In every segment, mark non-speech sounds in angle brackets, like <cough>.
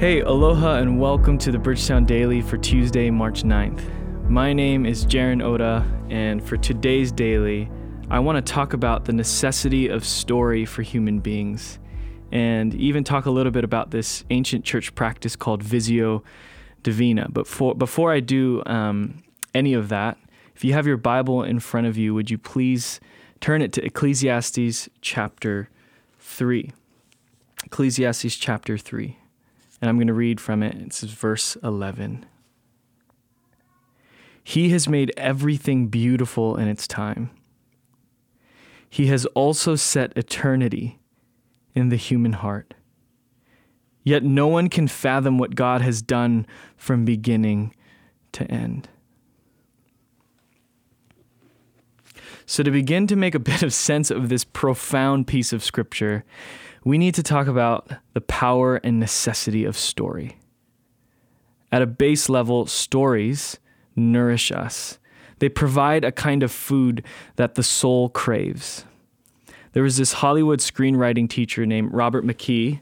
Hey, aloha, and welcome to the Bridgetown Daily for Tuesday, March 9th. My name is Jaron Oda, and for today's daily, I want to talk about the necessity of story for human beings, and even talk a little bit about this ancient church practice called Visio Divina. But for, before I do um, any of that, if you have your Bible in front of you, would you please turn it to Ecclesiastes chapter 3? Ecclesiastes chapter 3. And I'm going to read from it. It's verse 11. He has made everything beautiful in its time. He has also set eternity in the human heart. Yet no one can fathom what God has done from beginning to end. So, to begin to make a bit of sense of this profound piece of scripture, we need to talk about the power and necessity of story. At a base level, stories nourish us. They provide a kind of food that the soul craves. There was this Hollywood screenwriting teacher named Robert McKee,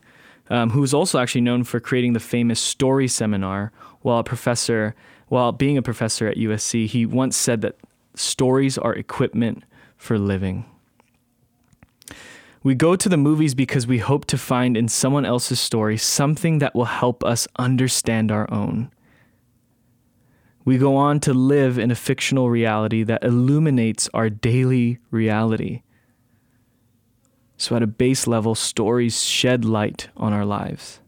um, who was also actually known for creating the famous Story Seminar while a professor, while being a professor at USC. He once said that stories are equipment for living. We go to the movies because we hope to find in someone else's story something that will help us understand our own. We go on to live in a fictional reality that illuminates our daily reality. So, at a base level, stories shed light on our lives.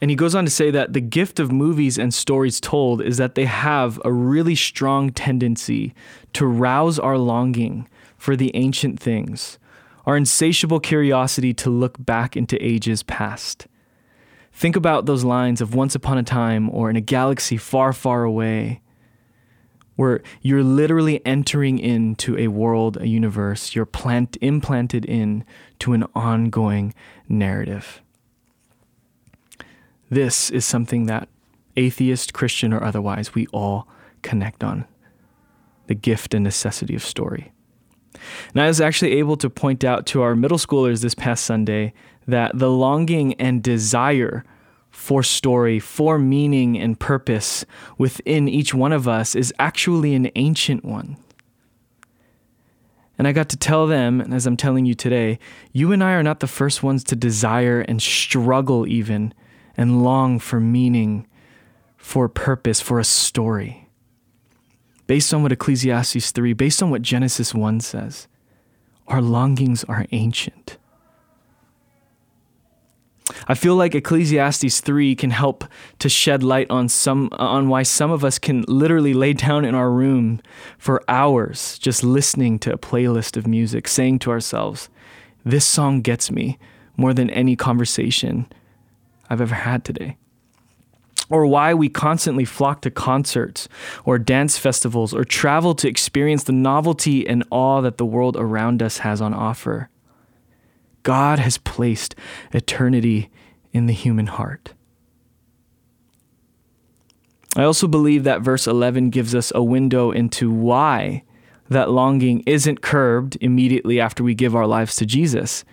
And he goes on to say that the gift of movies and stories told is that they have a really strong tendency to rouse our longing for the ancient things, our insatiable curiosity to look back into ages past. Think about those lines of Once Upon a Time or In a Galaxy Far, Far Away, where you're literally entering into a world, a universe, you're plant, implanted in to an ongoing narrative. This is something that atheist, Christian, or otherwise, we all connect on the gift and necessity of story. And I was actually able to point out to our middle schoolers this past Sunday that the longing and desire for story, for meaning and purpose within each one of us is actually an ancient one. And I got to tell them, as I'm telling you today, you and I are not the first ones to desire and struggle even and long for meaning, for purpose, for a story based on what Ecclesiastes 3, based on what Genesis 1 says, our longings are ancient. I feel like Ecclesiastes 3 can help to shed light on some on why some of us can literally lay down in our room for hours just listening to a playlist of music saying to ourselves, this song gets me more than any conversation I've ever had today or why we constantly flock to concerts or dance festivals or travel to experience the novelty and awe that the world around us has on offer. God has placed eternity in the human heart. I also believe that verse 11 gives us a window into why that longing isn't curbed immediately after we give our lives to Jesus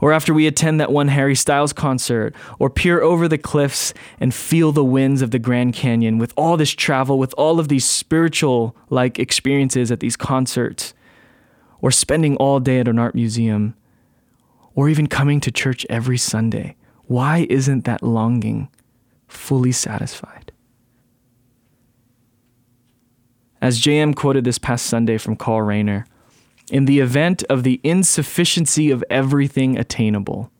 or after we attend that one Harry Styles concert, or peer over the cliffs and feel the winds of the Grand Canyon with all this travel, with all of these spiritual like experiences at these concerts, or spending all day at an art museum, or even coming to church every Sunday. Why isn't that longing fully satisfied? As JM quoted this past Sunday from Karl Rahner, in the event of the insufficiency of everything attainable.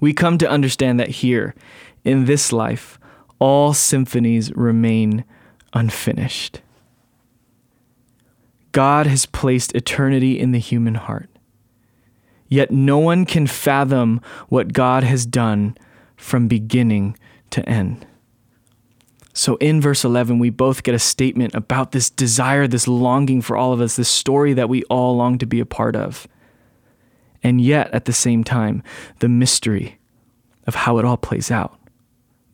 We come to understand that here, in this life, all symphonies remain unfinished. God has placed eternity in the human heart. Yet no one can fathom what God has done from beginning to end. So in verse 11, we both get a statement about this desire, this longing for all of us, this story that we all long to be a part of. And yet, at the same time, the mystery of how it all plays out,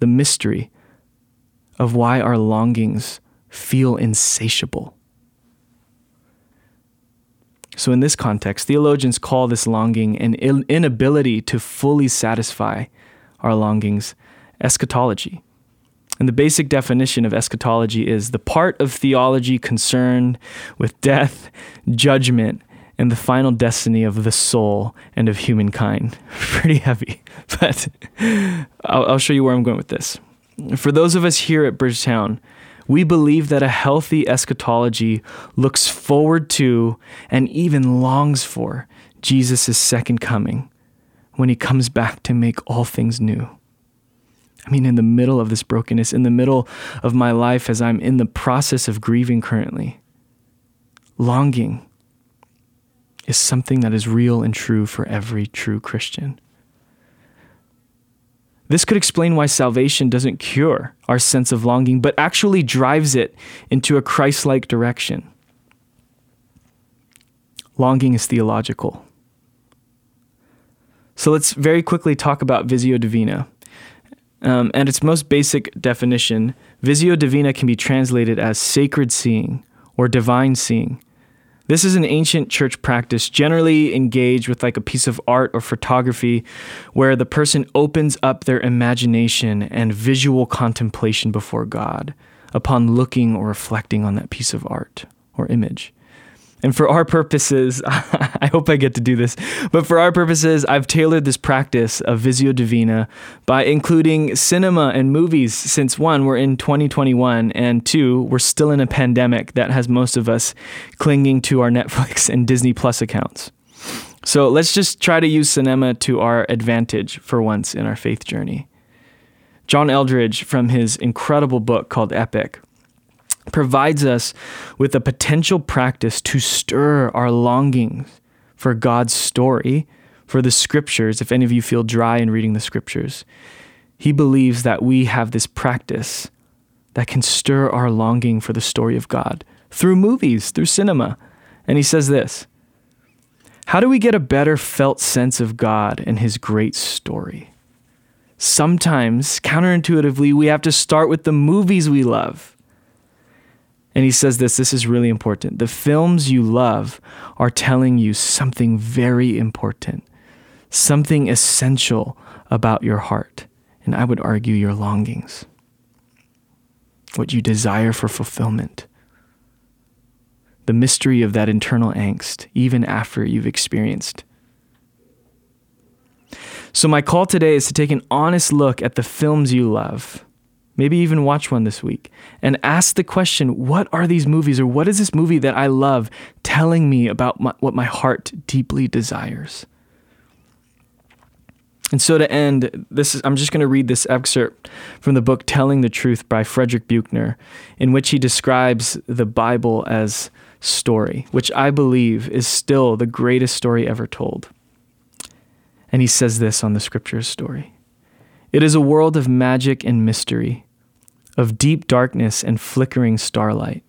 the mystery of why our longings feel insatiable. So, in this context, theologians call this longing an inability to fully satisfy our longings eschatology. And the basic definition of eschatology is the part of theology concerned with death, judgment, and the final destiny of the soul and of humankind. <laughs> Pretty heavy, <laughs> but I'll, I'll, show you where I'm going with this. For those of us here at Bridgetown, we believe that a healthy eschatology looks forward to and even longs for Jesus' second coming when he comes back to make all things new. I mean, in the middle of this brokenness, in the middle of my life as I'm in the process of grieving currently, longing is something that is real and true for every true Christian. This could explain why salvation doesn't cure our sense of longing, but actually drives it into a Christ like direction. Longing is theological. So let's very quickly talk about Visio Divina. Um, and its most basic definition, Visio Divina can be translated as sacred seeing or divine seeing. This is an ancient church practice generally engaged with like a piece of art or photography where the person opens up their imagination and visual contemplation before God upon looking or reflecting on that piece of art or image. And for our purposes, <laughs> I hope I get to do this, but for our purposes, I've tailored this practice of Visio Divina by including cinema and movies since one, we're in 2021, and two, we're still in a pandemic that has most of us clinging to our Netflix <laughs> and Disney Plus accounts. So let's just try to use cinema to our advantage for once in our faith journey. John Eldredge, from his incredible book called Epic, provides us with a potential practice to stir our longings for God's story, for the scriptures. If any of you feel dry in reading the scriptures, he believes that we have this practice that can stir our longing for the story of God through movies, through cinema. And he says this How do we get a better felt sense of God and his great story? Sometimes, counterintuitively, we have to start with the movies we love. And he says this this is really important. The films you love are telling you something very important, something essential about your heart, and I would argue your longings, what you desire for fulfillment, the mystery of that internal angst, even after you've experienced. So, my call today is to take an honest look at the films you love maybe even watch one this week, and ask the question what are these movies or what is this movie that I love telling me about my, what my heart deeply desires? And so to end, this is, I'm just going to read this excerpt from the book Telling the Truth by Frederick Buechner, in which he describes the Bible as story, which I believe is still the greatest story ever told. And he says this on the scriptures story. It is a world of magic and mystery, of deep darkness and flickering starlight.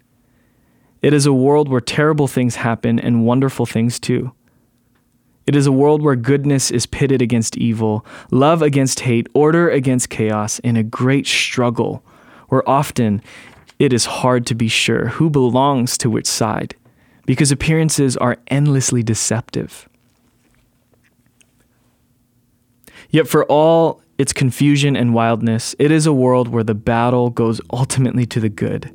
It is a world where terrible things happen and wonderful things too. It is a world where goodness is pitted against evil, love against hate, order against chaos, in a great struggle where often it is hard to be sure who belongs to which side because appearances are endlessly deceptive. Yet, for all its confusion and wildness, it is a world where the battle goes ultimately to the good,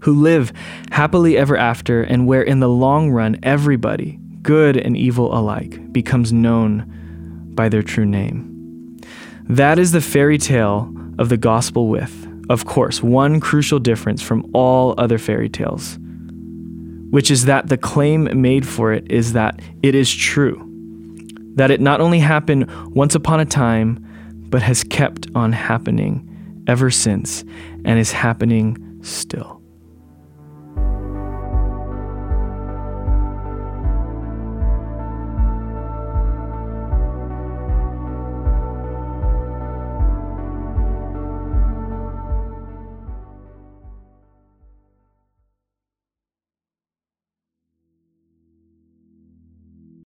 who live happily ever after, and where in the long run everybody, good and evil alike, becomes known by their true name. That is the fairy tale of the gospel, with, of course, one crucial difference from all other fairy tales, which is that the claim made for it is that it is true. That it not only happened once upon a time, but has kept on happening ever since and is happening still.